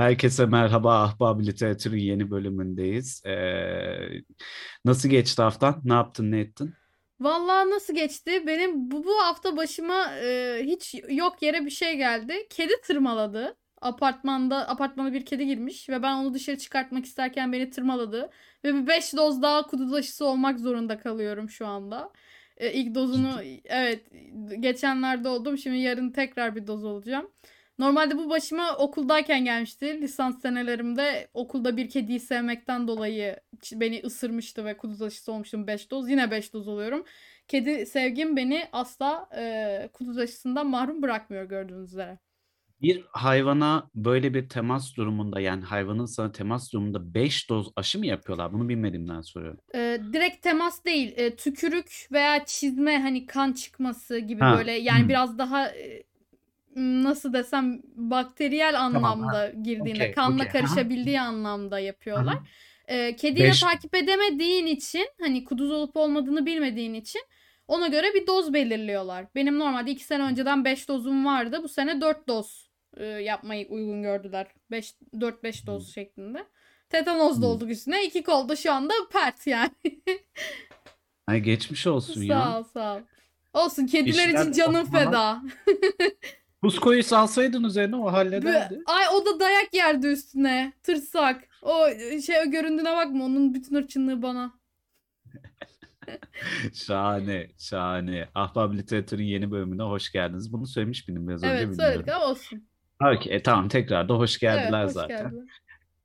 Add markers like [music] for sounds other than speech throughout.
Herkese merhaba Ahbab Literatür'ün yeni bölümündeyiz. Ee, nasıl geçti haftan? Ne yaptın, ne ettin? Vallahi nasıl geçti? Benim bu, bu hafta başıma e, hiç yok yere bir şey geldi. Kedi tırmaladı. Apartmanda apartmana bir kedi girmiş ve ben onu dışarı çıkartmak isterken beni tırmaladı. Ve bir 5 doz daha kuduz aşısı olmak zorunda kalıyorum şu anda. E, ilk dozunu evet geçenlerde oldum. Şimdi yarın tekrar bir doz olacağım. Normalde bu başıma okuldayken gelmişti. Lisans senelerimde okulda bir kediyi sevmekten dolayı beni ısırmıştı ve kuduz aşısı olmuştum 5 doz. Yine 5 doz oluyorum. Kedi sevgim beni asla e, kuduz aşısından mahrum bırakmıyor gördüğünüz üzere. Bir hayvana böyle bir temas durumunda yani hayvanın sana temas durumunda 5 doz aşı mı yapıyorlar? Bunu bilmediğimden soruyorum. E, direkt temas değil. E, tükürük veya çizme hani kan çıkması gibi ha. böyle yani hmm. biraz daha e, nasıl desem bakteriyel anlamda tamam. girdiğinde okay, kanla okay. karışabildiği Aha. anlamda yapıyorlar. Ee, kediyi Beş... takip edemediğin için hani kuduz olup olmadığını bilmediğin için ona göre bir doz belirliyorlar. Benim normalde 2 sene önceden 5 dozum vardı. Bu sene 4 doz e, yapmayı uygun gördüler. 5 4-5 doz hmm. şeklinde. Tetanoz hmm. da olduk üstüne. İki kolda şu anda pert yani. [laughs] Ay geçmiş olsun sağ ya. Sağ ol sağ ol. Olsun kediler İşler için canım feda. [laughs] Kuskoyu salsaydın üzerine o hallederdi. Ay o da dayak yerdi üstüne. Tırsak. O şey o göründüğüne bakma onun bütün hırçınlığı bana. [laughs] şahane, şahane. Ahbap Literatür'ün yeni bölümüne hoş geldiniz. Bunu söylemiş miydim biraz önce? Evet söyledik ama olsun. Okay, e, tamam tekrar da hoş geldiler evet, hoş zaten. Geldiler.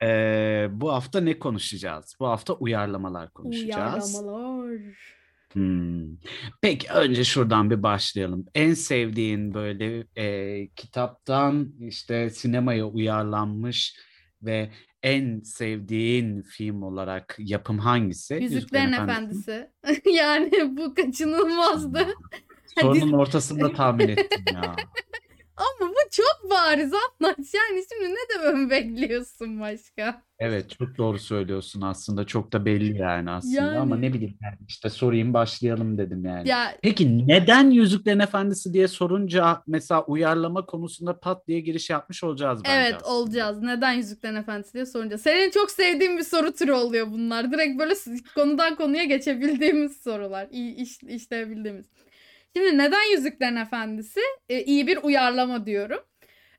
Ee, bu hafta ne konuşacağız? Bu hafta uyarlamalar konuşacağız. Uyarlamalar. Hmm. Peki önce şuradan bir başlayalım. En sevdiğin böyle e, kitaptan işte sinemaya uyarlanmış ve en sevdiğin film olarak yapım hangisi? Yüzüklerin, Yüzüklerin Efendisi. [laughs] yani bu kaçınılmazdı. Sorunun ortasında tahmin ettim ya. [laughs] Ama bu çok bariz anlaş. Yani şimdi ne dememi bekliyorsun başka? Evet çok doğru söylüyorsun aslında. Çok da belli yani aslında yani... ama ne bileyim yani işte sorayım başlayalım dedim yani. Ya... Peki neden Yüzüklerin Efendisi diye sorunca mesela uyarlama konusunda pat diye giriş yapmış olacağız bence Evet aslında. olacağız. Neden Yüzüklerin Efendisi diye sorunca. Senin çok sevdiğin bir soru türü oluyor bunlar. Direkt böyle konudan konuya geçebildiğimiz sorular. İyi iş, işleyebildiğimiz. Şimdi neden Yüzüklerin Efendisi? Ee, iyi bir uyarlama diyorum.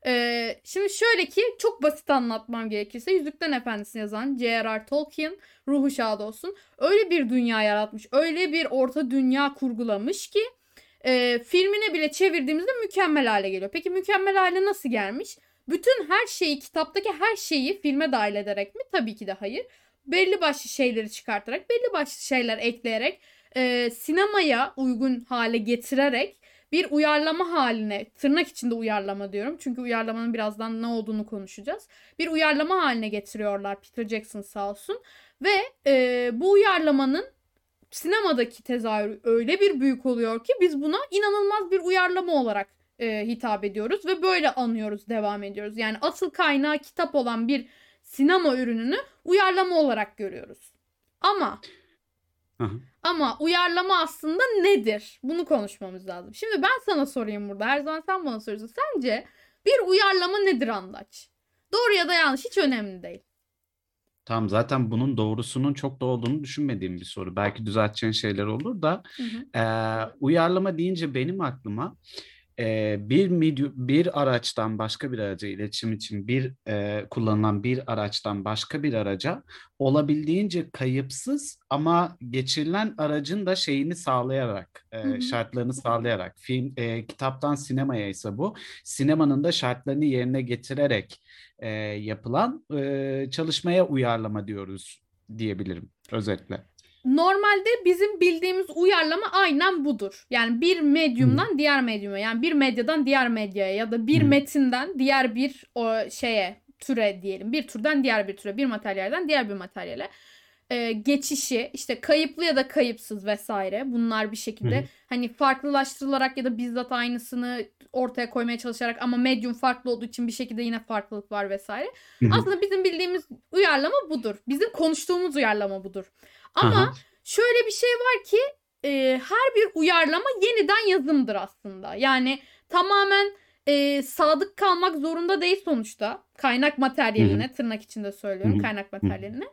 Ee, şimdi şöyle ki çok basit anlatmam gerekirse Yüzüklerin Efendisi'ni yazan J.R.R. Tolkien ruhu şad olsun. Öyle bir dünya yaratmış. Öyle bir orta dünya kurgulamış ki e, filmine bile çevirdiğimizde mükemmel hale geliyor. Peki mükemmel hale nasıl gelmiş? Bütün her şeyi kitaptaki her şeyi filme dahil ederek mi? Tabii ki de hayır. Belli başlı şeyleri çıkartarak, belli başlı şeyler ekleyerek e, sinemaya uygun hale getirerek bir uyarlama haline tırnak içinde uyarlama diyorum. Çünkü uyarlamanın birazdan ne olduğunu konuşacağız. Bir uyarlama haline getiriyorlar Peter Jackson sağ olsun. Ve e, bu uyarlamanın sinemadaki tezahürü öyle bir büyük oluyor ki biz buna inanılmaz bir uyarlama olarak e, hitap ediyoruz ve böyle anıyoruz, devam ediyoruz. Yani asıl kaynağı kitap olan bir sinema ürününü uyarlama olarak görüyoruz. Ama ama uyarlama aslında nedir? Bunu konuşmamız lazım. Şimdi ben sana sorayım burada. Her zaman sen bana soruyorsun. Sence bir uyarlama nedir Andaç? Doğru ya da yanlış hiç önemli değil. Tamam zaten bunun doğrusunun çok da olduğunu düşünmediğim bir soru. Belki düzelteceğin şeyler olur da hı hı. E, uyarlama deyince benim aklıma e, bir medium, bir araçtan başka bir araca iletişim için bir e, kullanılan bir araçtan başka bir araca olabildiğince kayıpsız ama geçirilen aracın da şeyini sağlayarak e, şartlarını sağlayarak film e, kitaptan sinemaya ise bu sinemanın da şartlarını yerine getirerek e, yapılan e, çalışmaya uyarlama diyoruz diyebilirim özetle. Normalde bizim bildiğimiz uyarlama aynen budur. Yani bir medyumdan hmm. diğer medyuma yani bir medyadan diğer medyaya ya da bir hmm. metinden diğer bir o şeye türe diyelim. Bir türden diğer bir türe, bir materyalden diğer bir materyale e, geçişi işte kayıplı ya da kayıpsız vesaire bunlar bir şekilde Hı. hani farklılaştırılarak ya da bizzat aynısını ortaya koymaya çalışarak ama medium farklı olduğu için bir şekilde yine farklılık var vesaire. Hı. Aslında bizim bildiğimiz uyarlama budur. Bizim konuştuğumuz uyarlama budur. Ama Aha. şöyle bir şey var ki e, her bir uyarlama yeniden yazımdır aslında. Yani tamamen e, sadık kalmak zorunda değil sonuçta. Kaynak materyaline, Hı-hı. tırnak içinde söylüyorum Hı-hı. kaynak materyaline.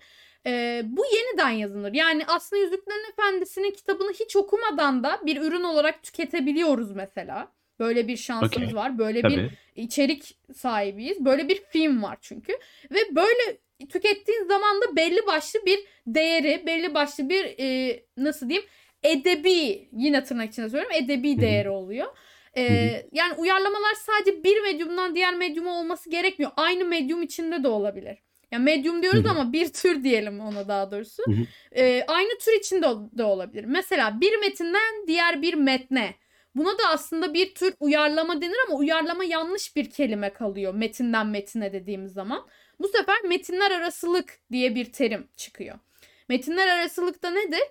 E, bu yeniden yazılır. Yani aslında Yüzüklerin Efendisi'nin kitabını hiç okumadan da bir ürün olarak tüketebiliyoruz mesela. Böyle bir şansımız okay. var. Böyle Tabii. bir içerik sahibiyiz. Böyle bir film var çünkü. Ve böyle tükettiğin zaman da belli başlı bir değeri, belli başlı bir e, nasıl diyeyim edebi yine tırnak içinde söylüyorum edebi Hı-hı. değeri oluyor. Ee, yani uyarlamalar sadece bir medyumdan diğer medyuma olması gerekmiyor. Aynı medyum içinde de olabilir. Yani medyum diyoruz Hı-hı. ama bir tür diyelim ona daha doğrusu. Ee, aynı tür içinde de olabilir. Mesela bir metinden diğer bir metne. Buna da aslında bir tür uyarlama denir ama uyarlama yanlış bir kelime kalıyor metinden metine dediğimiz zaman. Bu sefer metinler arasılık diye bir terim çıkıyor. Metinler arasılık da nedir?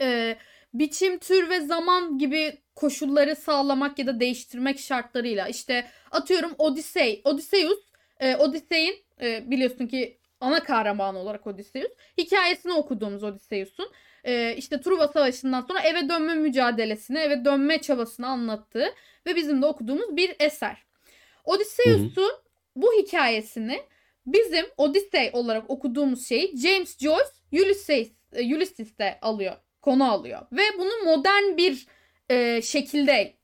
Ee, biçim, tür ve zaman gibi koşulları sağlamak ya da değiştirmek şartlarıyla. İşte atıyorum Odisey, Odysseus, e, Odisey'in e, biliyorsun ki ana kahramanı olarak Odysseus. Hikayesini okuduğumuz Odysseus'un e, işte Truva Savaşı'ndan sonra eve dönme mücadelesini, eve dönme çabasını anlattığı ve bizim de okuduğumuz bir eser. Odysseus'un bu hikayesini bizim Odyssey olarak okuduğumuz şeyi James Joyce Ulysses, e, Ulysses'te alıyor, konu alıyor. Ve bunu modern bir e, şekilde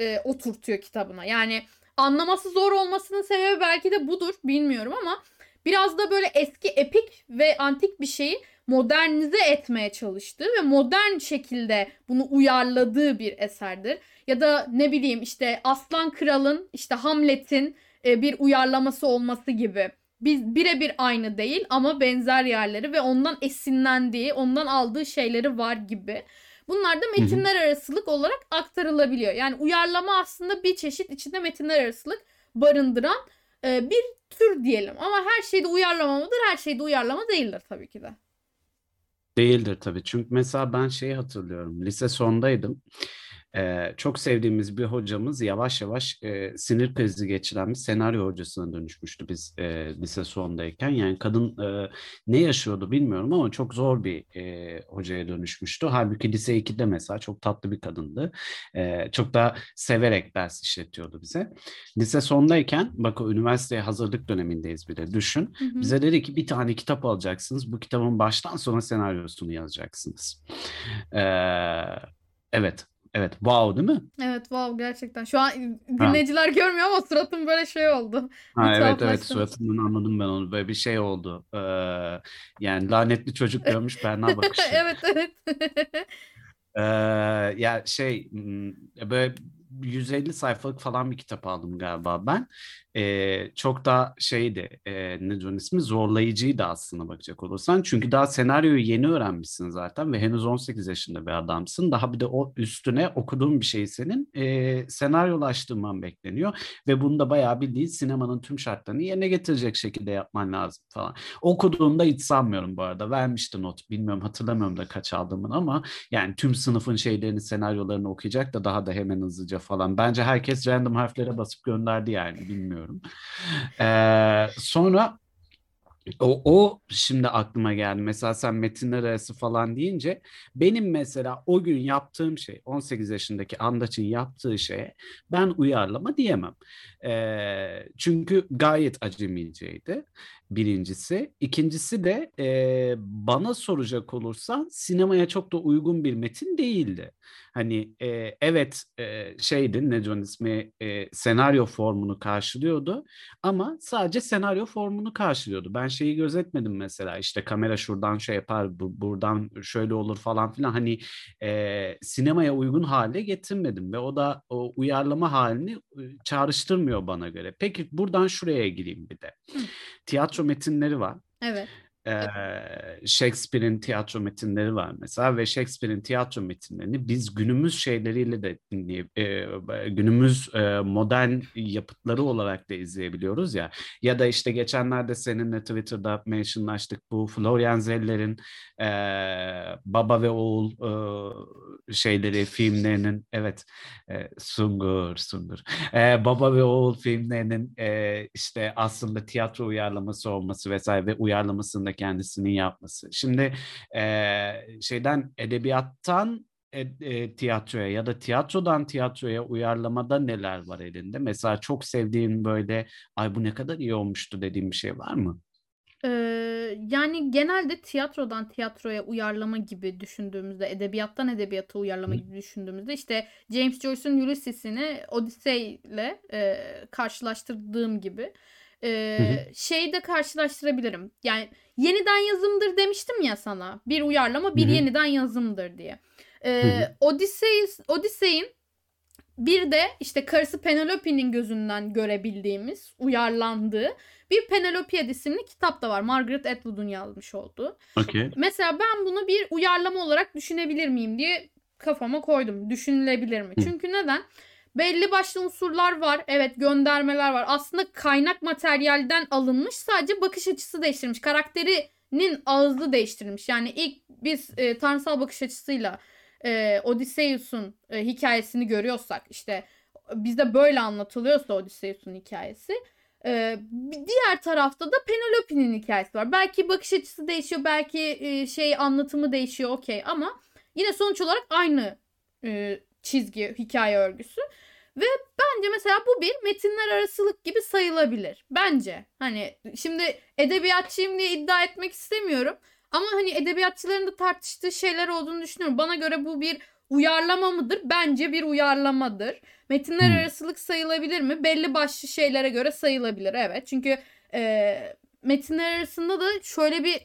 e, oturtuyor kitabına. Yani anlaması zor olmasının sebebi belki de budur bilmiyorum ama biraz da böyle eski epik ve antik bir şeyi modernize etmeye çalıştığı ve modern şekilde bunu uyarladığı bir eserdir. Ya da ne bileyim işte Aslan Kral'ın işte Hamlet'in e, bir uyarlaması olması gibi. Biz birebir aynı değil ama benzer yerleri ve ondan esinlendiği, ondan aldığı şeyleri var gibi. Bunlar da metinler arasılık olarak aktarılabiliyor. Yani uyarlama aslında bir çeşit içinde metinler arasılık barındıran e, bir tür diyelim. Ama her şeyde uyarlama mıdır? Her şeyde uyarlama değildir tabii ki de. Değildir tabii. Çünkü mesela ben şeyi hatırlıyorum. Lise sondaydım. Ee, çok sevdiğimiz bir hocamız yavaş yavaş e, sinir krizi geçiren bir senaryo hocasına dönüşmüştü biz e, lise sondayken. Yani kadın e, ne yaşıyordu bilmiyorum ama çok zor bir e, hocaya dönüşmüştü. Halbuki lise 2'de mesela çok tatlı bir kadındı. E, çok da severek ders işletiyordu bize. Lise sondayken bak o üniversiteye hazırlık dönemindeyiz bir de düşün. Hı hı. Bize dedi ki bir tane kitap alacaksınız. Bu kitabın baştan sona senaryosunu yazacaksınız. E, evet Evet, wow değil mi? Evet, wow gerçekten. Şu an dinleyiciler ha. görmüyor ama suratım böyle şey oldu. Ha, evet evet suratından anladım ben onu. Böyle bir şey oldu. Ee, yani lanetli çocuk görmüş Berna [laughs] bakışı. evet evet. ee, ya şey böyle 150 sayfalık falan bir kitap aldım galiba ben. E, çok da şeydi e, ne diyorsun ismi zorlayıcıydı aslında bakacak olursan. Çünkü daha senaryoyu yeni öğrenmişsin zaten ve henüz 18 yaşında bir adamsın. Daha bir de o üstüne okuduğun bir şey senin e, senaryolaştırman bekleniyor. Ve bunu da bayağı bildiğin sinemanın tüm şartlarını yerine getirecek şekilde yapman lazım falan. Okuduğumda hiç sanmıyorum bu arada. Vermişti not. Bilmiyorum hatırlamıyorum da kaç aldığımın ama yani tüm sınıfın şeylerini senaryolarını okuyacak da daha da hemen hızlıca falan. Bence herkes random harflere basıp gönderdi yani bilmiyorum. Ee, sonra o, o şimdi aklıma geldi. Mesela sen metinler arası falan deyince benim mesela o gün yaptığım şey 18 yaşındaki Andaç'ın yaptığı şeye ben uyarlama diyemem. E, çünkü gayet acemiceydi birincisi. İkincisi de e, bana soracak olursan sinemaya çok da uygun bir metin değildi. Hani e, evet e, şeydi ne diyorsun ismi e, senaryo formunu karşılıyordu ama sadece senaryo formunu karşılıyordu. Ben şeyi gözetmedim mesela işte kamera şuradan şey yapar bu, buradan şöyle olur falan filan hani e, sinemaya uygun hale getirmedim ve o da o uyarlama halini çağrıştırmıyor bana göre. Peki buradan şuraya gireyim bir de. Tiyatro metinleri var. Evet e, Shakespeare'in tiyatro metinleri var mesela ve Shakespeare'in tiyatro metinlerini biz günümüz şeyleriyle de dinleyip e, günümüz e, modern yapıtları olarak da izleyebiliyoruz ya. Ya da işte geçenlerde seninle Twitter'da mentionlaştık bu Florian Zeller'in e, Baba ve Oğul e, şeyleri filmlerinin evet e, Sungur Sungur. E, Baba ve Oğul filmlerinin e, işte aslında tiyatro uyarlaması olması vesaire ve uyarlamasında kendisinin yapması. Şimdi e, şeyden edebiyattan e, e, tiyatroya ya da tiyatrodan tiyatroya uyarlamada neler var elinde? Mesela çok sevdiğin böyle ay bu ne kadar iyi olmuştu dediğin bir şey var mı? Eee, yani genelde tiyatrodan tiyatroya uyarlama gibi düşündüğümüzde, edebiyattan edebiyata uyarlama Hı. gibi düşündüğümüzde işte James Joyce'un Ulysses'ini Odyssey'le eee, karşılaştırdığım gibi Hı hı. eee şeyi de karşılaştırabilirim. Yani yeniden yazımdır demiştim ya sana. Bir uyarlama bir hı. yeniden yazımdır diye. Eee Odyssey, Odyssey'in bir de işte karısı Penelope'nin gözünden görebildiğimiz, uyarlandığı bir Penelope isimli kitap da var. Margaret Atwood'un yazmış olduğu. Okey. Mesela ben bunu bir uyarlama olarak düşünebilir miyim diye kafama koydum. Düşünülebilir mi? Hı. Çünkü neden? Belli başlı unsurlar var. Evet göndermeler var. Aslında kaynak materyalden alınmış. Sadece bakış açısı değiştirilmiş. Karakterinin ağzı değiştirilmiş. Yani ilk biz e, tanrısal bakış açısıyla e, Odysseus'un e, hikayesini görüyorsak işte bizde böyle anlatılıyorsa Odysseus'un hikayesi e, diğer tarafta da Penelope'nin hikayesi var. Belki bakış açısı değişiyor, belki e, şey anlatımı değişiyor okey ama yine sonuç olarak aynı e, çizgi, hikaye örgüsü. Ve bence mesela bu bir metinler arasılık gibi sayılabilir. Bence. Hani şimdi edebiyatçıyım diye iddia etmek istemiyorum. Ama hani edebiyatçıların da tartıştığı şeyler olduğunu düşünüyorum. Bana göre bu bir uyarlama mıdır? Bence bir uyarlamadır. Metinler Hmm. arasılık sayılabilir mi? Belli başlı şeylere göre sayılabilir. Evet. Çünkü e, metinler arasında da şöyle bir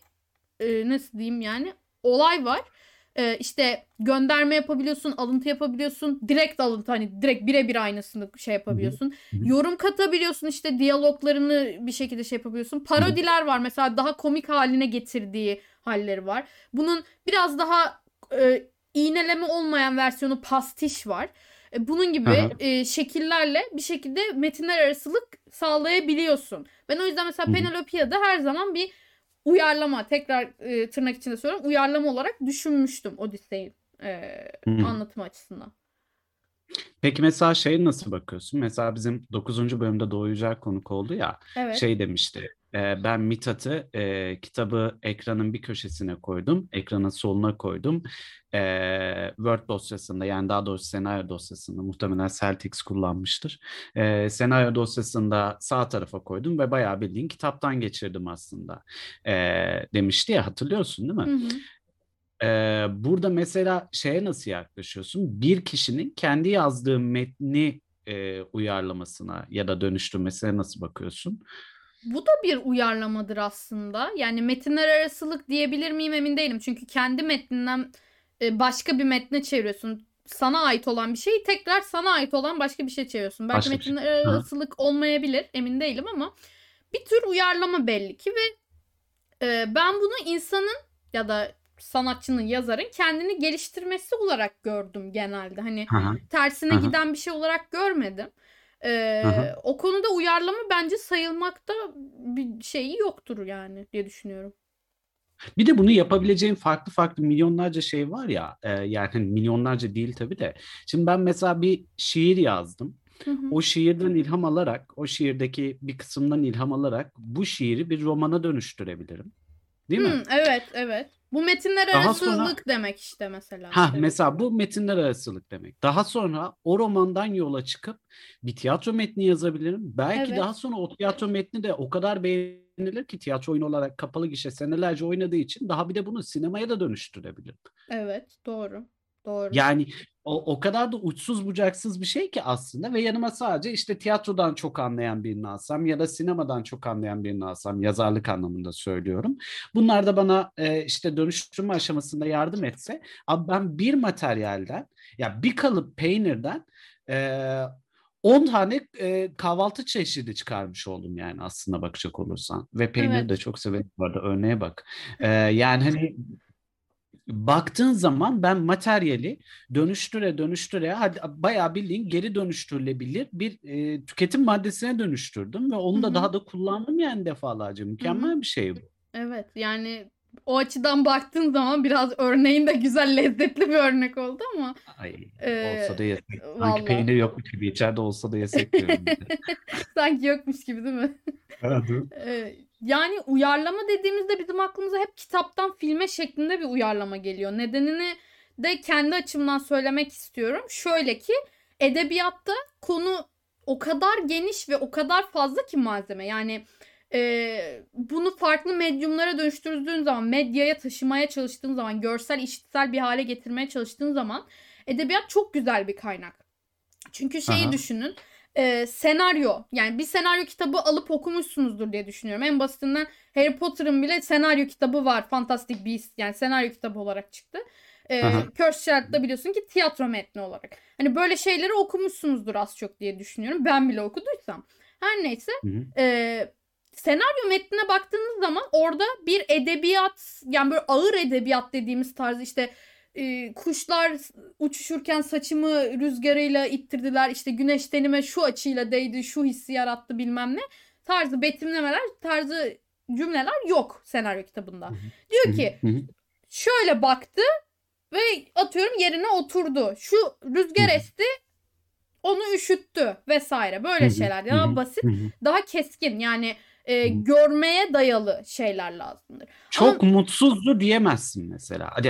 e, nasıl diyeyim yani olay var. E, işte gönderme yapabiliyorsun, alıntı yapabiliyorsun. Direkt alıntı hani direkt birebir aynısını şey yapabiliyorsun. Hı hı. Yorum katabiliyorsun işte diyaloglarını bir şekilde şey yapabiliyorsun. Parodiler var mesela daha komik haline getirdiği halleri var. Bunun biraz daha e, iğneleme olmayan versiyonu pastiş var. E, bunun gibi Aha. e, şekillerle bir şekilde metinler arasılık sağlayabiliyorsun. Ben o yüzden mesela. Penelopea'da her zaman bir uyarlama tekrar e, tırnak içinde söylüyorum uyarlama olarak düşünmüştüm Odyssey'in e, Hı hı. anlatım açısından. Peki mesela şey nasıl bakıyorsun? Mesela bizim 9. bölümde Doğu Yücel konuk oldu ya Evet. şey demişti. E, ben Mithat'ı e, kitabı ekranın bir köşesine koydum. Ekranın soluna koydum. E, Word dosyasında yani daha doğrusu senaryo dosyasında muhtemelen Celtics kullanmıştır. E, senaryo dosyasında sağ tarafa koydum ve bayağı bildiğin kitaptan geçirdim aslında. E, demişti ya hatırlıyorsun değil mi? Hı hı. Ee, burada mesela şeye nasıl yaklaşıyorsun? Bir kişinin kendi yazdığı metni e, uyarlamasına ya da dönüştürmesine nasıl bakıyorsun? Bu da bir uyarlamadır aslında. Yani metinler arasılık diyebilir miyim emin değilim. Çünkü kendi metninden e, başka bir metne çeviriyorsun. Sana ait olan bir şeyi tekrar sana ait olan başka bir şey çeviriyorsun. Belki Başka şey. metinler Ha. arasılık olmayabilir emin değilim ama bir tür uyarlama belli ki ve e, ben bunu insanın ya da sanatçının, yazarın kendini geliştirmesi olarak gördüm genelde. Hani Hı hı. tersine Hı hı. giden bir şey olarak görmedim. Ee, Hı hı. o konuda uyarlama bence sayılmakta bir şeyi yoktur yani diye düşünüyorum. Bir de bunu yapabileceğin farklı farklı milyonlarca şey var ya e, yani hani milyonlarca değil tabii de. Şimdi ben mesela bir şiir yazdım. Hı hı. O şiirden ilham alarak, o şiirdeki bir kısımdan ilham alarak bu şiiri bir romana dönüştürebilirim. Değil mi? Hı, evet, evet. Bu metinler Daha arasılık sonra- demek işte mesela. Ha Evet. mesela bu metinler arasılık demek. Daha sonra o romandan yola çıkıp bir tiyatro metni yazabilirim. Belki Evet. daha sonra o tiyatro metni de o kadar beğenilir ki tiyatro oyunu olarak kapalı gişe senelerce oynadığı için daha bir de bunu sinemaya da dönüştürebilirim. Evet, doğru. Doğru. Yani o, o kadar da uçsuz bucaksız bir şey ki aslında ve yanıma sadece işte tiyatrodan çok anlayan birini alsam ya da sinemadan çok anlayan birini alsam yazarlık anlamında söylüyorum. Bunlar da bana e, işte dönüştürme aşamasında yardım etse abi ben bir materyalden ya bir kalıp peynirden e, 10 tane e, kahvaltı çeşidi çıkarmış oldum yani aslında bakacak olursan. Ve peynir Evet. de çok severim bu arada örneğe bak. E, [laughs] yani hani baktığın zaman ben materyali dönüştüre dönüştüre hadi bayağı bildiğin geri dönüştürülebilir bir e, tüketim maddesine dönüştürdüm ve onu da hı. daha da kullandım yani defalarca. Mükemmel bir şey bu. Evet, yani o açıdan baktığın zaman biraz örneğin de güzel, lezzetli bir örnek oldu ama Ay, Ee, olsa da yesek. Sanki vallahi. peynir yokmuş gibi içeride olsa da yesek diyorum. [laughs] sanki yokmuş gibi değil mi? Ee, [laughs] yani uyarlama dediğimizde bizim aklımıza hep kitaptan filme şeklinde bir uyarlama geliyor. Nedenini de kendi açımdan söylemek istiyorum. Şöyle ki edebiyatta konu o kadar geniş ve o kadar fazla ki malzeme. Yani e, bunu farklı medyumlara dönüştürdüğün zaman, medyaya taşımaya çalıştığın zaman, görsel, işitsel bir hale getirmeye çalıştığın zaman edebiyat çok güzel bir kaynak. Çünkü şeyi Aha. düşünün. E, senaryo yani bir senaryo kitabı alıp okumuşsunuzdur diye düşünüyorum. En basitinden Harry Potter'ın bile senaryo kitabı var. Fantastic Beasts yani senaryo kitabı olarak çıktı. E. Cursed Child'da biliyorsun ki tiyatro metni olarak. Hani böyle şeyleri okumuşsunuzdur az çok diye düşünüyorum. Ben bile okuduysam. Her neyse Hı hı. e, senaryo metnine baktığınız zaman orada bir edebiyat yani böyle ağır edebiyat dediğimiz tarz işte e, kuşlar uçuşurken saçımı rüzgarıyla ittirdiler. İşte güneş tenime şu açıyla değdi şu hissi yarattı bilmem ne. Tarzı betimlemeler tarzı cümleler yok senaryo kitabında. Diyor ki şöyle baktı ve atıyorum yerine oturdu. Şu rüzgar esti onu üşüttü vesaire. Böyle şeyler daha basit daha keskin. Yani e, görmeye dayalı şeyler lazımdır. Çok mutsuzdu diyemezsin mesela. Hadi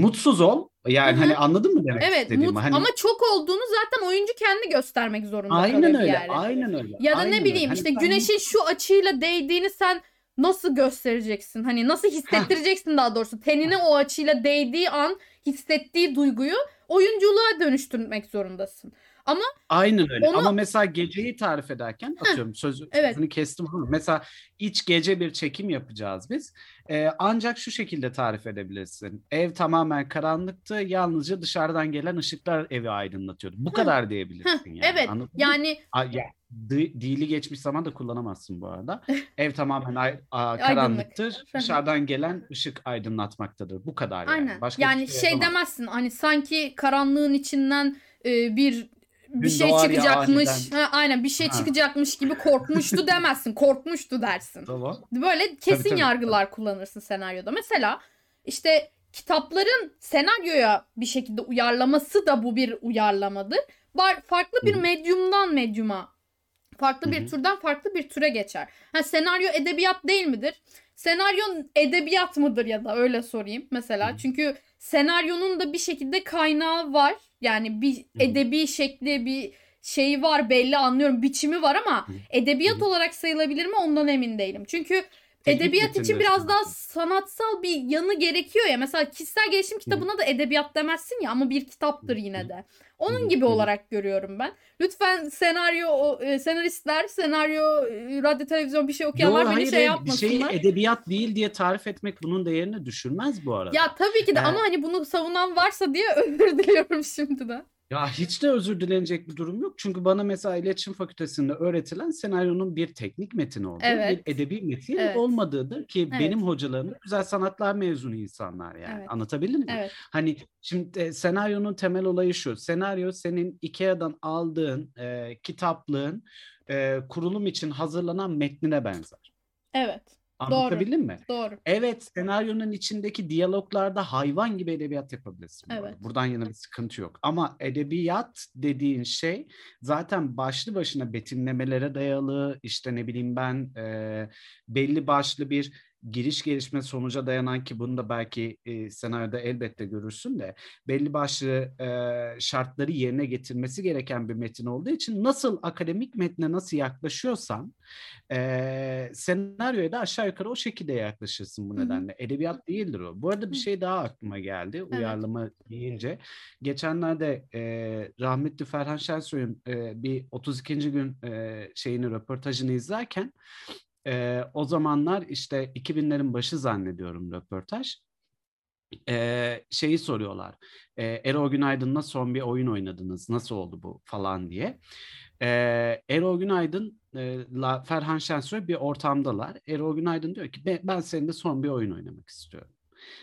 mutsuz ol. Yani Hı hı. hani anladın mı demek Evet istediğimi? mut- Hani ama çok olduğunu zaten oyuncu kendi göstermek zorunda aynen kalıyor öyle. yerde. Aynen öyle. Ya da aynen ne öyle. bileyim Hani işte sen- güneşin şu açıyla değdiğini sen nasıl göstereceksin? Hani nasıl hissettireceksin daha doğrusu? Tenine o açıyla değdiği an hissettiği duyguyu oyunculuğa dönüştürmek zorundasın. Aynen öyle. Onu- Ama mesela geceyi tarif ederken atıyorum sözü, evet. sözünü kestim ama mesela iç gece bir çekim yapacağız biz. Ee, ancak şu şekilde tarif edebilirsin. Ev tamamen karanlıktı. Yalnızca dışarıdan gelen ışıklar evi aydınlatıyordu. Bu kadar diyebilirsin yani. evet Anladın yani A- ya, di- dili geçmiş zaman da kullanamazsın bu arada. [laughs] Ev tamamen ay- a- karanlıktır. [laughs] Dışarıdan gelen ışık aydınlatmaktadır. Bu kadar yani. aynen. Başka yani şey yapamazsın. demezsin hani sanki karanlığın içinden e, bir bir şey doğar ya çıkacakmış. aniden. Ha, aynen bir şey Ha. çıkacakmış gibi korkmuştu [laughs] demezsin. Korkmuştu dersin. Tamam. Böyle kesin tabii. yargılar kullanırsın senaryoda. Mesela işte kitapların senaryoya bir şekilde uyarlaması da bu bir uyarlamadır. Bar- farklı bir Hı hı. medyumdan medyuma, farklı Hı bir hı. türden farklı bir türe geçer. Ha senaryo edebiyat değil midir? Senaryo edebiyat mıdır ya da öyle sorayım mesela. Hı hı. Çünkü senaryonun da bir şekilde kaynağı var. Yani bir edebi şekli bir şeyi var belli anlıyorum. Biçimi var ama edebiyat olarak sayılabilir mi? Ondan emin değilim. Çünkü edebiyat için biraz daha sanatsal bir yanı gerekiyor ya. Mesela kişisel gelişim kitabına da edebiyat demezsin ya ama bir kitaptır yine de. Onun gibi olarak görüyorum ben. Lütfen senaryo e, senaristler, senaryo, e, radyo, televizyon bir şey okuyanlar Yo, beni hayır, şey hayır. Bir şeyi yapmasınlar. edebiyat değil diye tarif etmek bunun değerini düşürmez bu arada. Ya tabii ki de Ee, ama hani bunu savunan varsa diye [laughs] özür diliyorum şimdiden. Ya hiç de özür dilenecek bir durum yok. Çünkü bana mesela iletişim fakültesinde öğretilen senaryonun bir teknik metin olduğu, Evet. bir edebi metin Evet. olmadığıdır ki Evet. benim hocalarım güzel sanatlar mezunu insanlar yani. Evet. Anlatabildim mi? Evet. Hani şimdi e, senaryonun temel olayı şu. Senaryo senin IKEA'dan aldığın e, kitaplığın e, kurulum için hazırlanan metnine benzer. Evet. Anlatabildim mi? Doğru. Evet, senaryonun içindeki diyaloglarda hayvan gibi edebiyat yapabilirsin. Evet. Buradan yana bir sıkıntı yok. Ama edebiyat dediğin şey zaten başlı başına betimlemelere dayalı, işte ne bileyim ben e, belli başlı bir giriş gelişme sonuca dayanan ki bunu da belki e, senaryoda elbette görürsün de belli başlı e, şartları yerine getirmesi gereken bir metin olduğu için nasıl akademik metne nasıl yaklaşıyorsan e, senaryoya da aşağı yukarı o şekilde yaklaşırsın bu nedenle. Edebiyat değildir o. Bu arada bir şey daha aklıma geldi uyarlama deyince. Geçenlerde e, rahmetli Ferhan Şensoy'un e, bir 32. gün e, şeyini röportajını izlerken e, o zamanlar işte 2000'lerin başı zannediyorum röportaj. E, şeyi soruyorlar. E, Erol Günaydın'la son bir oyun oynadınız. Nasıl oldu bu falan diye. E, Erol Günaydın'la Ferhan Şensoy bir ortamdalar. Erol Günaydın diyor ki "Ben- ben seninle son bir oyun oynamak istiyorum.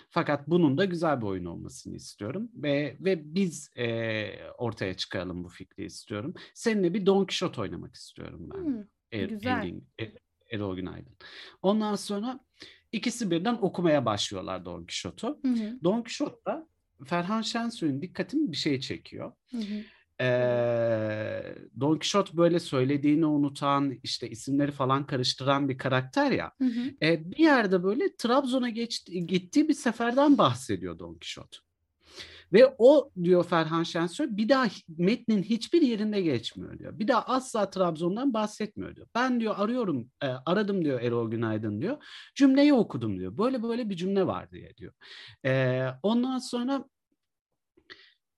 Fakat bunun da güzel bir oyun olmasını istiyorum ve ve biz e, ortaya çıkaralım bu fikri istiyorum. Seninle bir Don Quixote oynamak istiyorum ben. Hmm, Er- güzel. Engin- E- Erol Günaydın. Ondan sonra ikisi birden okumaya başlıyorlar Don Quixote'u. Don Quixote'da Ferhan Şensoy'un dikkatini bir şey çekiyor. Hı hı. Ee, Don Quixote böyle söylediğini unutan, işte isimleri falan karıştıran bir karakter ya. Hı hı. Ee, bir yerde böyle Trabzon'a geçti, gittiği bir seferden bahsediyor Don Quixote. Ve o diyor Ferhan Şensoy bir daha metnin hiçbir yerinde geçmiyor diyor. Bir daha asla Trabzon'dan bahsetmiyor diyor. Ben diyor arıyorum, e, aradım diyor Erol Günaydın diyor. Cümleyi okudum diyor. Böyle böyle bir cümle var diye diyor. E, ondan sonra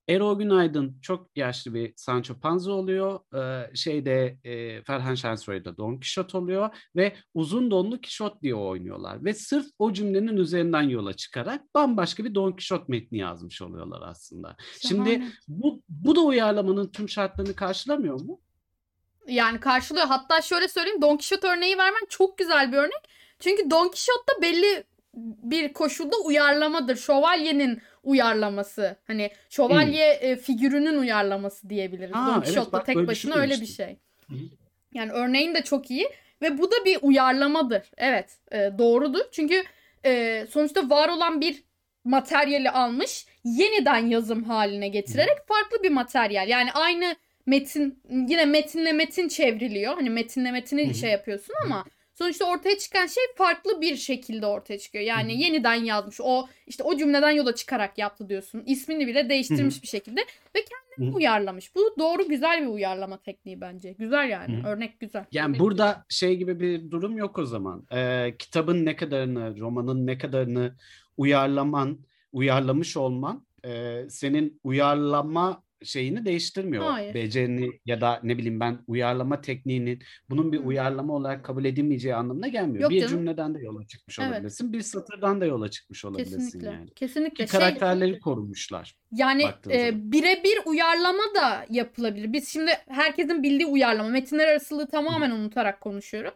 Erol Günaydın çok yaşlı bir Sancho Panza oluyor. Ee, şeyde e, Ferhan Şensoy'da Don Kişot oluyor ve uzun donlu Kişot diye oynuyorlar. Ve sırf o cümlenin üzerinden yola çıkarak bambaşka bir Don Kişot metni yazmış oluyorlar aslında. Şahane. Şimdi bu, bu da uyarlamanın tüm şartlarını karşılamıyor mu? Yani karşılıyor. Hatta şöyle söyleyeyim Don Kişot örneği vermen çok güzel bir örnek. Çünkü Don Kişot da belli bir koşulda uyarlamadır. Şövalyenin uyarlaması. Hani şövalye hmm. e, figürünün uyarlaması diyebiliriz. Aa, Don Quixote'da evet, tek başına öyle bir şey. Yani örneğin de çok iyi ve bu da bir uyarlamadır. Evet, e, doğrudur. Çünkü e, sonuçta var olan bir materyali almış, yeniden yazım haline getirerek farklı bir materyal. Yani aynı metin yine metinle metin çevriliyor. Hani metinle metini şey yapıyorsun ama sonuçta ortaya çıkan şey farklı bir şekilde ortaya çıkıyor. Yani Hı-hı. yeniden yazmış. O işte o cümleden yola çıkarak yaptı diyorsun. İsmini bile değiştirmiş Hı-hı. bir şekilde ve kendini Hı-hı. uyarlamış. Bu doğru güzel bir uyarlama tekniği bence. Güzel yani. Hı-hı. Örnek güzel. Yani Örnek burada güzel. şey gibi bir durum yok o zaman. Ee, kitabın ne kadarını, romanın ne kadarını uyarlaman, uyarlamış olman e, senin uyarlama şeyini değiştirmiyor. Hayır. Becerini ya da ne bileyim ben uyarlama tekniğinin bunun bir uyarlama olarak kabul edilmeyeceği anlamına gelmiyor. Yok bir canım. cümleden de yola çıkmış evet. olabilirsin. Bir satırdan da yola çıkmış olabilirsin Kesinlikle. yani. Kesinlikle. Ki karakterleri şey, korumuşlar. Yani e, birebir uyarlama da yapılabilir. Biz şimdi herkesin bildiği uyarlama. Metinler arasılığı tamamen Hı. unutarak konuşuyorum.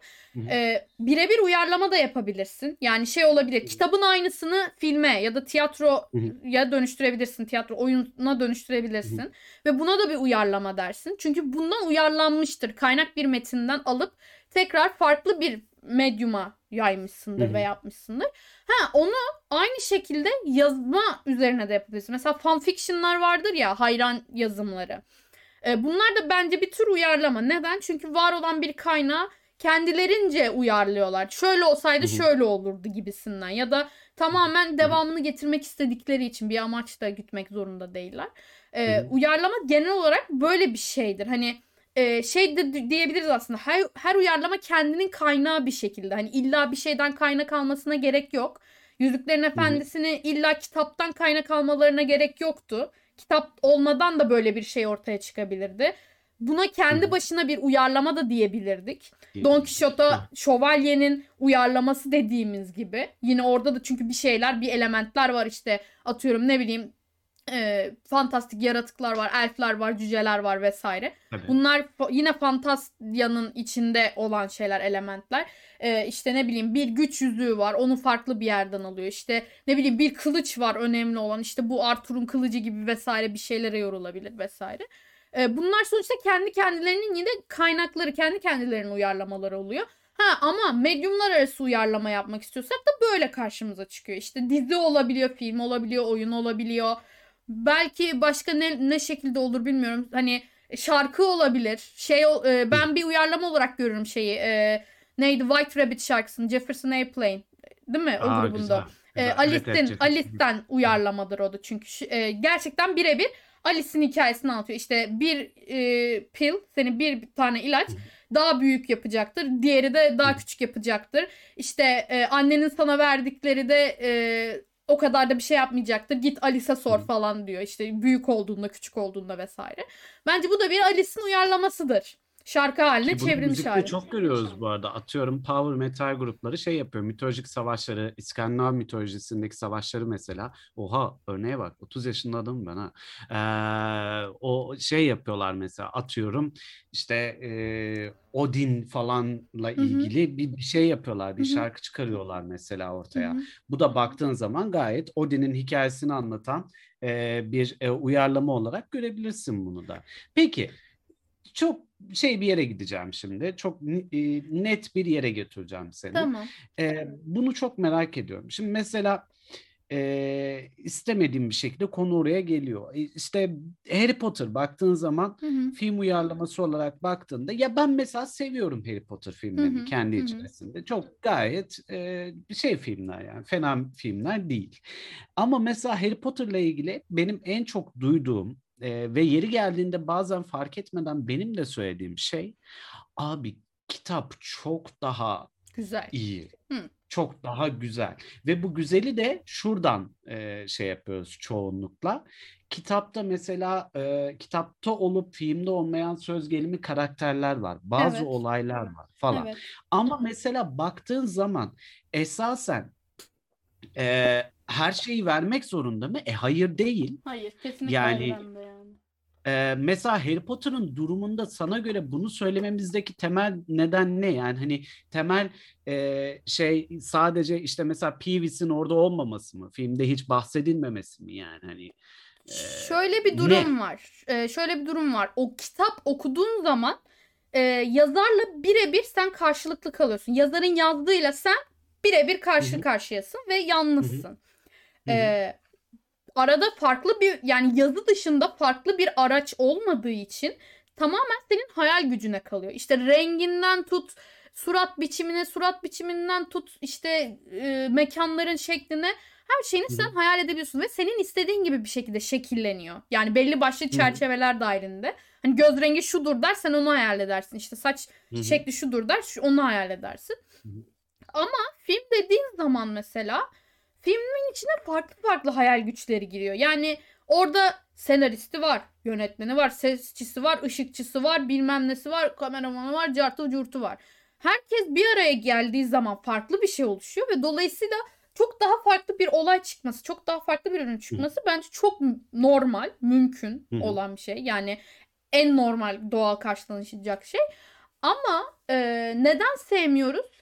E, birebir uyarlama da yapabilirsin. Yani şey olabilir. Hı. Kitabın aynısını filme ya da tiyatroya dönüştürebilirsin. Tiyatro oyuna dönüştürebilirsin. Hı. Ve buna da bir uyarlama dersin. Çünkü bundan uyarlanmıştır. Kaynak bir metinden alıp tekrar farklı bir medyuma yaymışsındır Hı-hı. ve yapmışsındır. Ha onu aynı şekilde yazma üzerine de yapabilirsin. Mesela fanfictionlar vardır ya hayran yazımları. E, bunlar da bence bir tür uyarlama. Neden? Çünkü var olan bir kaynağı kendilerince uyarlıyorlar. Şöyle olsaydı Hı-hı. şöyle olurdu gibisinden ya da tamamen devamını getirmek istedikleri için bir amaç da gütmek zorunda değiller. E, uyarlama genel olarak böyle bir şeydir. Hani e, şey de diyebiliriz aslında her, her uyarlama kendinin kaynağı bir şekilde. Hani illa bir şeyden kaynak almasına gerek yok. Yüzüklerin Efendisi'ni illa kitaptan kaynak almalarına gerek yoktu. Kitap olmadan da böyle bir şey ortaya çıkabilirdi. Buna kendi başına bir uyarlama da diyebilirdik. Don Quixote'a şövalyenin uyarlaması dediğimiz gibi. Yine orada da çünkü bir şeyler, bir elementler var işte. Atıyorum ne bileyim e, fantastik yaratıklar var, elfler var, cüceler var vesaire. Tabii. Bunlar yine fantasyanın içinde olan şeyler, elementler. E, işte ne bileyim bir güç yüzüğü var, onu farklı bir yerden alıyor. İşte ne bileyim bir kılıç var önemli olan. İşte bu Arthur'un kılıcı gibi vesaire bir şeylere yorulabilir vesaire. E, bunlar sonuçta kendi kendilerinin yine kaynakları, kendi kendilerinin uyarlamaları oluyor. Ha ama medyumlar arası uyarlama yapmak istiyorsak da böyle karşımıza çıkıyor. İşte dizi olabiliyor, film olabiliyor, oyun olabiliyor belki başka ne, ne şekilde olur bilmiyorum. Hani şarkı olabilir. Şey e, ben bir uyarlama olarak görürüm şeyi. E, neydi? White Rabbit şarkısını Jefferson Airplane. Değil mi? O Aa, grubunda. E, Alice'den Alice'den uyarlamadır o da çünkü e, gerçekten birebir Alice'in hikayesini anlatıyor. İşte bir e, pil, senin bir tane ilaç daha büyük yapacaktır. Diğeri de daha küçük yapacaktır. İşte e, annenin sana verdikleri de e, o kadar da bir şey yapmayacaktır. Git Alice'e sor falan diyor. İşte büyük olduğunda, küçük olduğunda vesaire. Bence bu da bir Alice'in uyarlamasıdır. Şarkı haline Ki çevrilmiş hali. çok görüyoruz bu arada. Atıyorum power metal grupları şey yapıyor. Mitolojik savaşları, İskandinav mitolojisindeki savaşları mesela. Oha örneğe bak 30 yaşında adamım ben ha. Ee, o şey yapıyorlar mesela atıyorum işte e, Odin falanla ilgili Hı-hı. bir, bir şey yapıyorlar. Bir Hı-hı. şarkı çıkarıyorlar mesela ortaya. Hı-hı. Bu da baktığın zaman gayet Odin'in hikayesini anlatan e, bir e, uyarlama olarak görebilirsin bunu da. Peki çok şey bir yere gideceğim şimdi. Çok e, net bir yere götüreceğim seni. Tamam. E, bunu çok merak ediyorum. Şimdi mesela e, istemediğim bir şekilde konu oraya geliyor. E, işte Harry Potter baktığın zaman hı hı. film uyarlaması olarak baktığında ya ben mesela seviyorum Harry Potter filmlerini hı hı. kendi hı hı. içerisinde. Çok gayet e, şey filmler yani fena filmler değil. Ama mesela Harry Potter'la ilgili benim en çok duyduğum e, ve yeri geldiğinde bazen fark etmeden benim de söylediğim şey abi kitap çok daha güzel. iyi. Hı çok daha güzel. Ve bu güzeli de şuradan e, şey yapıyoruz çoğunlukla. Kitapta mesela e, kitapta olup filmde olmayan söz gelimi karakterler var. Bazı evet. olaylar var falan. Evet. Ama mesela baktığın zaman esasen e, her şeyi vermek zorunda mı? E hayır değil. Hayır kesinlikle yani, yani ee, mesela Harry Potter'ın durumunda sana göre bunu söylememizdeki temel neden ne? Yani hani temel e, şey sadece işte mesela Peewee'sin orada olmaması mı? Filmde hiç bahsedilmemesi mi yani hani? E, şöyle bir durum ne? var. Ee, şöyle bir durum var. O kitap okuduğun zaman e, yazarla birebir sen karşılıklı kalıyorsun. Yazarın yazdığıyla sen birebir karşı Hı-hı. karşıyasın ve yalnızsın. Hı-hı. Ee, arada farklı bir yani yazı dışında farklı bir araç olmadığı için tamamen senin hayal gücüne kalıyor. İşte renginden tut surat biçimine, surat biçiminden tut işte e, mekanların şekline her şeyini sen Hı-hı. hayal edebiliyorsun ve senin istediğin gibi bir şekilde şekilleniyor. Yani belli başlı çerçeveler Hı-hı. dahilinde. Hani göz rengi şudur der sen onu hayal edersin. İşte saç Hı-hı. şekli şudur der onu hayal edersin. Hı-hı. Ama film dediğin zaman mesela filmin içine farklı farklı hayal güçleri giriyor. Yani orada senaristi var, yönetmeni var, sesçisi var, ışıkçısı var, bilmem nesi var, kameramanı var, cartı curtu var. Herkes bir araya geldiği zaman farklı bir şey oluşuyor ve dolayısıyla çok daha farklı bir olay çıkması, çok daha farklı bir ürün çıkması Hı. bence çok normal, mümkün Hı. olan bir şey. Yani en normal doğal karşılanacak şey. Ama e, neden sevmiyoruz?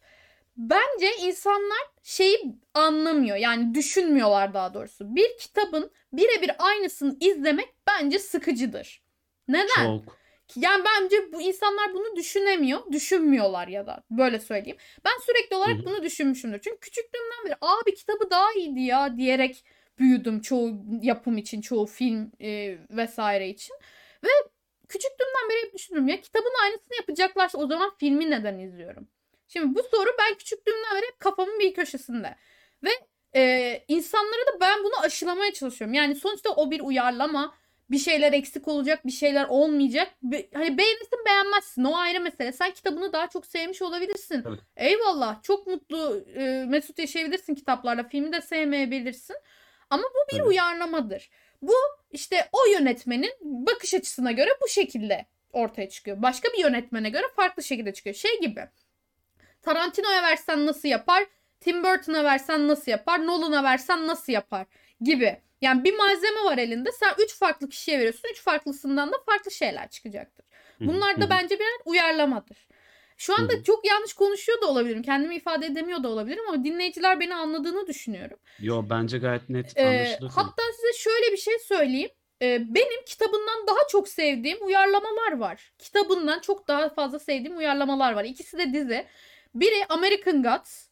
Bence insanlar şeyi anlamıyor. Yani düşünmüyorlar daha doğrusu. Bir kitabın birebir aynısını izlemek bence sıkıcıdır. Neden? Çok. Yani bence bu insanlar bunu düşünemiyor, düşünmüyorlar ya da böyle söyleyeyim. Ben sürekli olarak Hı-hı. bunu düşünmüşümdür. Çünkü küçüklüğümden beri abi kitabı daha iyiydi ya diyerek büyüdüm çoğu yapım için, çoğu film e, vesaire için. Ve küçüklüğümden beri hep düşünürüm ya kitabın aynısını yapacaklarsa o zaman filmi neden izliyorum? Şimdi bu soru ben küçüklüğümden beri hep kafamın bir köşesinde. Ve e, insanlara da ben bunu aşılamaya çalışıyorum. Yani sonuçta o bir uyarlama. Bir şeyler eksik olacak, bir şeyler olmayacak. Hani beğenirsin beğenmezsin o ayrı mesele. Sen kitabını daha çok sevmiş olabilirsin. Evet. Eyvallah çok mutlu e, mesut yaşayabilirsin kitaplarla. Filmi de sevmeyebilirsin. Ama bu bir evet. uyarlamadır. Bu işte o yönetmenin bakış açısına göre bu şekilde ortaya çıkıyor. Başka bir yönetmene göre farklı şekilde çıkıyor. Şey gibi Tarantino'ya versen nasıl yapar? Tim Burton'a versen nasıl yapar? Nolan'a versen nasıl yapar? Gibi. Yani bir malzeme var elinde. Sen üç farklı kişiye veriyorsun. Üç farklısından da farklı şeyler çıkacaktır. Bunlar da bence birer uyarlamadır. Şu anda çok yanlış konuşuyor da olabilirim. Kendimi ifade edemiyor da olabilirim ama dinleyiciler beni anladığını düşünüyorum. Yo bence gayet net anlaşılır. Ee, hatta size şöyle bir şey söyleyeyim. Ee, benim kitabından daha çok sevdiğim uyarlamalar var. Kitabından çok daha fazla sevdiğim uyarlamalar var. İkisi de dizi. Biri American Gods.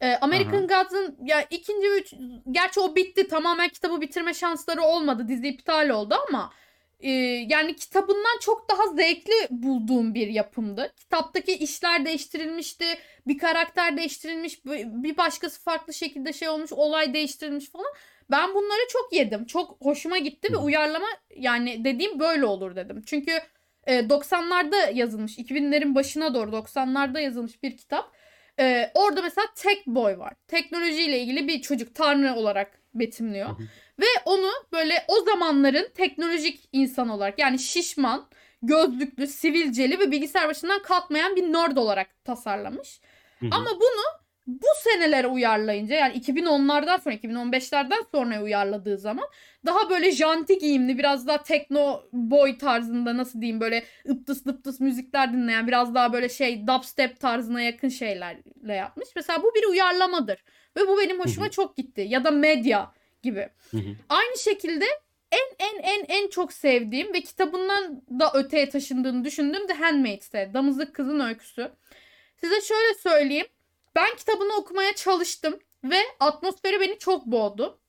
Ee, American Gods'ın ya ikinci üç gerçi o bitti tamamen kitabı bitirme şansları olmadı dizi iptal oldu ama e, yani kitabından çok daha zevkli bulduğum bir yapımdı. Kitaptaki işler değiştirilmişti, bir karakter değiştirilmiş, bir başkası farklı şekilde şey olmuş, olay değiştirilmiş falan. Ben bunları çok yedim. Çok hoşuma gitti ve uyarlama yani dediğim böyle olur dedim. Çünkü 90'larda yazılmış 2000'lerin başına doğru 90'larda yazılmış bir kitap. Ee, orada mesela Tech Boy var. Teknolojiyle ilgili bir çocuk tanrı olarak betimliyor. Ve onu böyle o zamanların teknolojik insan olarak yani şişman, gözlüklü, sivilceli ve bilgisayar başından kalkmayan bir nerd olarak tasarlamış. Ama bunu bu senelere uyarlayınca yani 2010'lardan sonra 2015'lerden sonra uyarladığı zaman daha böyle janti giyimli biraz daha tekno boy tarzında nasıl diyeyim böyle ıptıs ıptıs müzikler dinleyen biraz daha böyle şey dubstep tarzına yakın şeylerle yapmış. Mesela bu bir uyarlamadır ve bu benim hoşuma Hı-hı. çok gitti ya da medya gibi. Hı-hı. Aynı şekilde en en en en çok sevdiğim ve kitabından da öteye taşındığını düşündüğüm The Handmaid's Tale. Damızlık Kızın Öyküsü. Size şöyle söyleyeyim. Ben kitabını okumaya çalıştım ve atmosferi beni çok boğdu.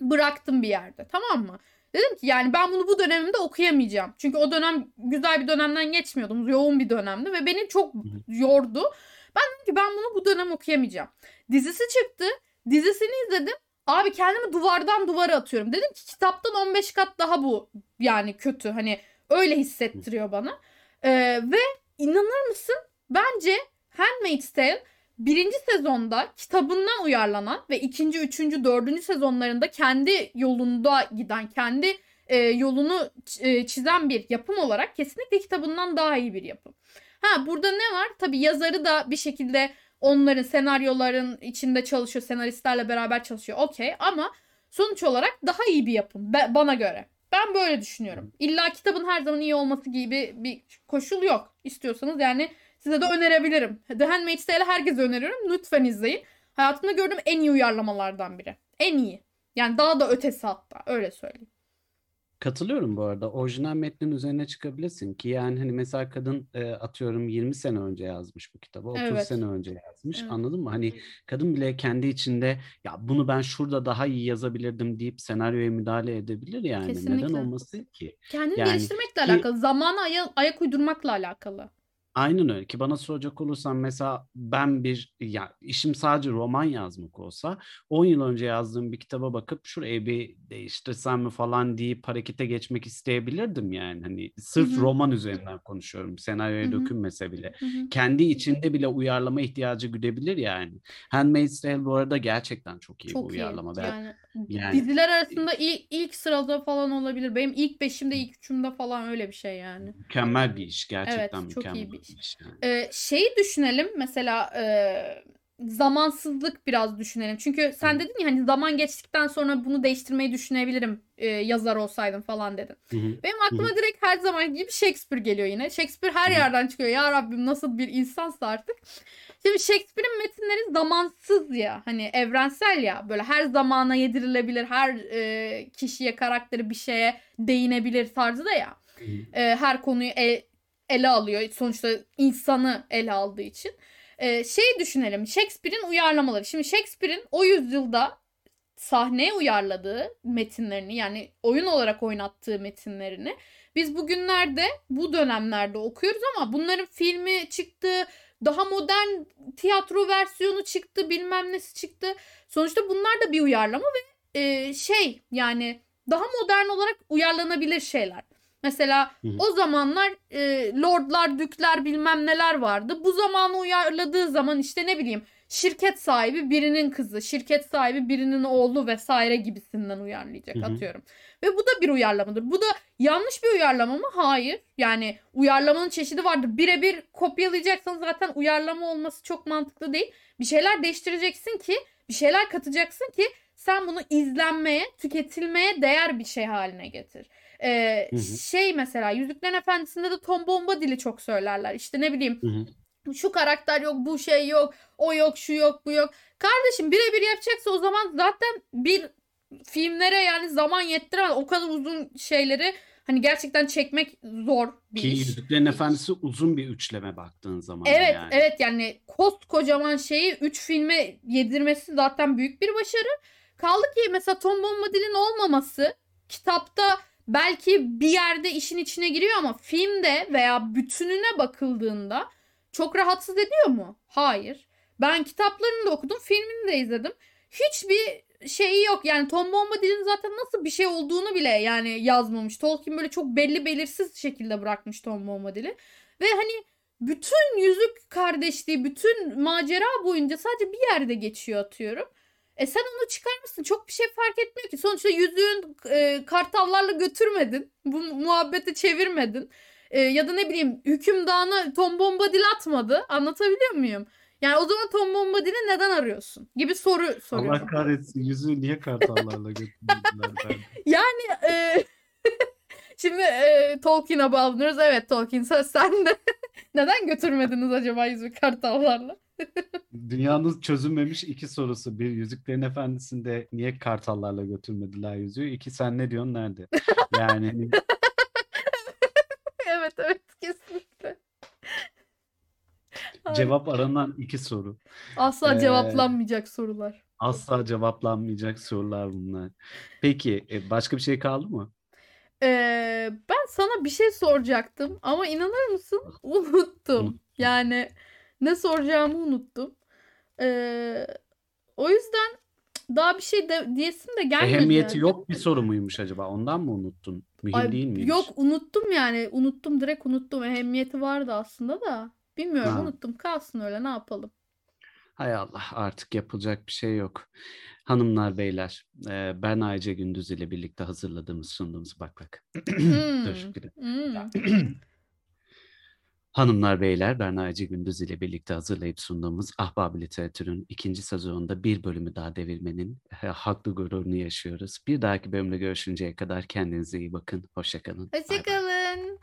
bıraktım bir yerde tamam mı? Dedim ki yani ben bunu bu dönemimde okuyamayacağım. Çünkü o dönem güzel bir dönemden geçmiyordum. Yoğun bir dönemdi ve beni çok yordu. Ben dedim ki ben bunu bu dönem okuyamayacağım. Dizisi çıktı. Dizisini izledim. Abi kendimi duvardan duvara atıyorum. Dedim ki kitaptan 15 kat daha bu yani kötü. Hani öyle hissettiriyor bana. Ee, ve inanır mısın? Bence Handmaid's Tale birinci sezonda kitabından uyarlanan ve ikinci, üçüncü, dördüncü sezonlarında kendi yolunda giden, kendi e, yolunu e, çizen bir yapım olarak kesinlikle kitabından daha iyi bir yapım. Ha burada ne var? Tabii yazarı da bir şekilde onların senaryoların içinde çalışıyor, senaristlerle beraber çalışıyor. Okey ama sonuç olarak daha iyi bir yapım bana göre. Ben böyle düşünüyorum. İlla kitabın her zaman iyi olması gibi bir koşul yok. İstiyorsanız yani size de önerebilirim. The Handmaid's Tale'i herkese öneriyorum. Lütfen izleyin. Hayatımda gördüğüm en iyi uyarlamalardan biri. En iyi. Yani daha da ötesi hatta. Öyle söyleyeyim. Katılıyorum bu arada. Orijinal metnin üzerine çıkabilirsin ki yani hani mesela kadın e, atıyorum 20 sene önce yazmış bu kitabı, 30 evet. sene önce yazmış. Evet. Anladın mı? Hani kadın bile kendi içinde ya bunu ben şurada daha iyi yazabilirdim deyip senaryoya müdahale edebilir yani. Kesinlikle. Neden olmasın ki? Kendini yani, geliştirmekle ki, alakalı, zamana aya- ayak uydurmakla alakalı. Aynen öyle ki bana soracak olursan mesela ben bir ya işim sadece roman yazmak olsa 10 yıl önce yazdığım bir kitaba bakıp şurayı bir değiştirsem mi falan deyip harekete geçmek isteyebilirdim yani. Hani sırf Hı-hı. roman üzerinden konuşuyorum. Senaryoya Hı-hı. dökülmese bile. Hı-hı. Kendi içinde bile uyarlama ihtiyacı güdebilir yani. Handmaid's Tale bu arada gerçekten çok iyi çok bir uyarlama. Iyi. Yani, yani diziler arasında ilk, ilk sırada falan olabilir. Benim ilk beşimde ilk üçümde falan öyle bir şey yani. Mükemmel bir iş gerçekten evet, mükemmel. Çok iyi bir. Yani. Ee, şeyi düşünelim mesela e, zamansızlık biraz düşünelim. Çünkü sen dedin ya hani zaman geçtikten sonra bunu değiştirmeyi düşünebilirim e, yazar olsaydım falan dedin. Hı hı. Benim aklıma hı hı. direkt her zaman gibi Shakespeare geliyor yine. Shakespeare her hı. yerden çıkıyor. Ya Rabbim nasıl bir insansa artık. Şimdi Shakespeare'in metinleri zamansız ya. Hani evrensel ya. Böyle her zamana yedirilebilir. Her e, kişiye, karakteri bir şeye değinebilir tarzı da ya. E, her konuyu e, ele alıyor. Sonuçta insanı ele aldığı için. Ee, şey düşünelim. Shakespeare'in uyarlamaları. Şimdi Shakespeare'in o yüzyılda sahneye uyarladığı metinlerini yani oyun olarak oynattığı metinlerini biz bugünlerde bu dönemlerde okuyoruz ama bunların filmi çıktı, daha modern tiyatro versiyonu çıktı, bilmem nesi çıktı. Sonuçta bunlar da bir uyarlama ve e, şey yani daha modern olarak uyarlanabilir şeyler. Mesela hı hı. o zamanlar e, lordlar, dükler bilmem neler vardı. Bu zamanı uyarladığı zaman işte ne bileyim şirket sahibi birinin kızı, şirket sahibi birinin oğlu vesaire gibisinden uyarlayacak hı hı. atıyorum. Ve bu da bir uyarlamadır. Bu da yanlış bir uyarlama mı? Hayır. Yani uyarlamanın çeşidi vardır. Birebir kopyalayacaksan zaten uyarlama olması çok mantıklı değil. Bir şeyler değiştireceksin ki, bir şeyler katacaksın ki sen bunu izlenmeye, tüketilmeye değer bir şey haline getir. Ee, hı hı. Şey mesela Yüzüklerin Efendisi'nde de Tom Bombadil'i çok söylerler. İşte ne bileyim hı hı. şu karakter yok, bu şey yok, o yok, şu yok, bu yok. Kardeşim birebir yapacaksa o zaman zaten bir filmlere yani zaman yettiremez. O kadar uzun şeyleri hani gerçekten çekmek zor bir Ki iş. Yüzüklerin Efendisi uzun bir üçleme baktığın zaman. Evet yani. evet yani koskocaman şeyi üç filme yedirmesi zaten büyük bir başarı. Kaldı ki mesela Tom Bombadil'in olmaması kitapta belki bir yerde işin içine giriyor ama filmde veya bütününe bakıldığında çok rahatsız ediyor mu? Hayır. Ben kitaplarını da okudum, filmini de izledim. Hiçbir şeyi yok. Yani Tom Bombadil'in zaten nasıl bir şey olduğunu bile yani yazmamış. Tolkien böyle çok belli belirsiz şekilde bırakmış Tom Bombadil'i. Ve hani bütün yüzük kardeşliği, bütün macera boyunca sadece bir yerde geçiyor atıyorum. E sen onu çıkarmışsın. Çok bir şey fark etmiyor ki. Sonuçta yüzüğün e, kartallarla götürmedin. Bu muhabbeti çevirmedin. E, ya da ne bileyim hükümdana Tom Bombadil atmadı. Anlatabiliyor muyum? Yani o zaman Tom Bombadil'i neden arıyorsun? Gibi soru soruyorum. Allah kahretsin. Yüzüğü niye kartallarla götürdüler? [laughs] yani e, [laughs] şimdi e, Tolkien'e bağlanıyoruz. Evet Tolkien sen de [laughs] neden götürmediniz acaba yüzüğü kartallarla? Dünyanın çözülmemiş iki sorusu. Bir Yüzüklerin Efendisi'nde niye kartallarla götürmediler yüzüğü? İki sen ne diyorsun nerede? Yani hani [laughs] evet evet kesinlikle. cevap aranan iki soru. Asla ee, cevaplanmayacak sorular. Asla cevaplanmayacak sorular bunlar. Peki e, başka bir şey kaldı mı? Ee, ben sana bir şey soracaktım ama inanır mısın unuttum. Unut- Yani ne soracağımı unuttum. Ee, o yüzden daha bir şey de, diyesim de gelmedi. Ehemmiyeti yani. yok bir soru muymuş acaba? Ondan mı unuttun? Mühim Ay, değil miymiş? Yok unuttum yani. Unuttum direkt unuttum. Ehemmiyeti vardı aslında da. Bilmiyorum Ha. unuttum. Kalsın öyle ne yapalım. Hay Allah artık yapılacak bir şey yok. Hanımlar beyler e, ben Ayce Gündüz ile birlikte hazırladığımız sunduğumuz bak bak. Dur [clears throat] Hmm. [clears throat] Hanımlar beyler ben Ayce Gündüz ile birlikte hazırlayıp sunduğumuz Ahbab Literatür'ün ikinci sezonunda bir bölümü daha devirmenin e, haklı gururunu yaşıyoruz. Bir dahaki bölümde görüşünceye kadar kendinize iyi bakın. Hoşçakalın. Hoşçakalın.